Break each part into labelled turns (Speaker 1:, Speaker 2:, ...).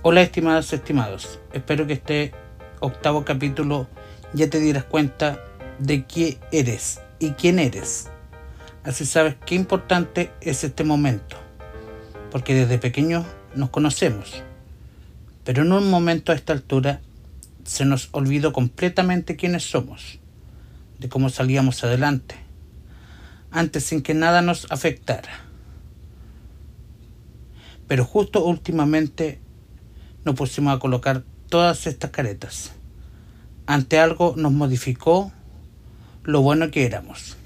Speaker 1: Hola estimadas, estimados. Espero que este octavo capítulo ya te dieras cuenta de qué eres y quién eres. Así sabes qué importante es este momento. Porque desde pequeños nos conocemos. Pero en un momento a esta altura se nos olvidó completamente quiénes somos, de cómo salíamos adelante, antes sin que nada nos afectara. Pero justo últimamente nos pusimos a colocar todas estas caretas. Ante algo nos modificó lo bueno que éramos.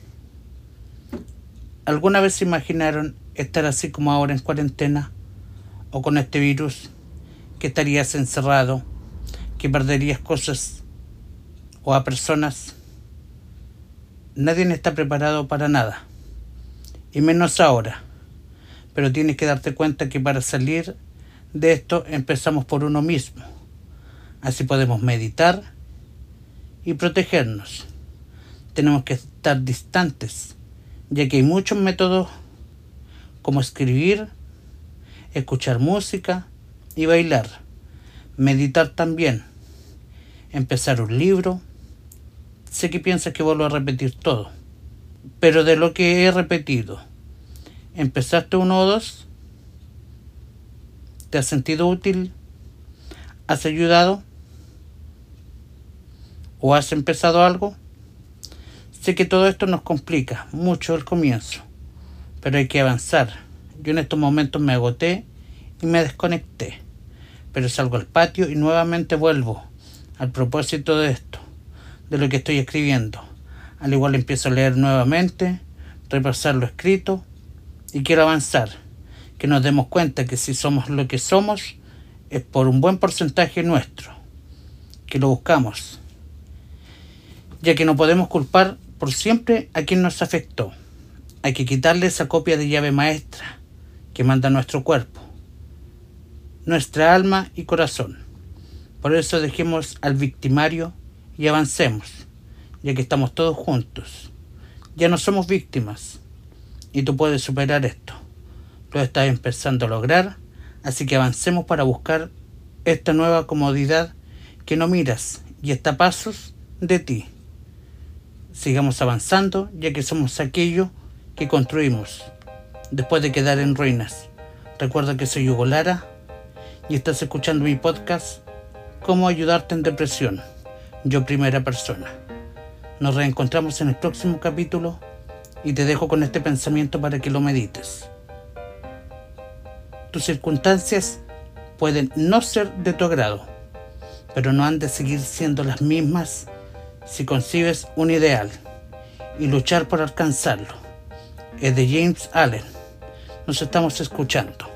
Speaker 1: ¿Alguna vez se imaginaron estar así como ahora en cuarentena o con este virus? Que estarías encerrado, que perderías cosas o a personas. Nadie está preparado para nada, y menos ahora. Pero tienes que darte cuenta que para salir de esto empezamos por uno mismo. Así podemos meditar y protegernos. Tenemos que estar distantes, ya que hay muchos métodos como escribir, escuchar música y bailar. Meditar también. Empezar un libro. Sé que piensas que vuelvo a repetir todo, pero de lo que he repetido, ¿empezaste uno o dos? ¿Te has sentido útil? ¿Has ayudado? ¿O has empezado algo? Sé que todo esto nos complica mucho el comienzo, pero hay que avanzar. Yo en estos momentos me agoté y me desconecté, pero salgo al patio y nuevamente vuelvo al propósito de esto, de lo que estoy escribiendo. Al igual empiezo a leer nuevamente, repasar lo escrito y quiero avanzar que nos demos cuenta que si somos lo que somos es por un buen porcentaje nuestro, que lo buscamos, ya que no podemos culpar por siempre a quien nos afectó. Hay que quitarle esa copia de llave maestra que manda nuestro cuerpo, nuestra alma y corazón. Por eso dejemos al victimario y avancemos, ya que estamos todos juntos. Ya no somos víctimas y tú puedes superar esto lo estás empezando a lograr, así que avancemos para buscar esta nueva comodidad que no miras y está a pasos de ti. Sigamos avanzando, ya que somos aquello que construimos después de quedar en ruinas. Recuerda que soy Hugo Lara y estás escuchando mi podcast Cómo ayudarte en depresión, yo primera persona. Nos reencontramos en el próximo capítulo y te dejo con este pensamiento para que lo medites. Tus circunstancias pueden no ser de tu agrado, pero no han de seguir siendo las mismas si concibes un ideal y luchar por alcanzarlo. Es de James Allen. Nos estamos escuchando.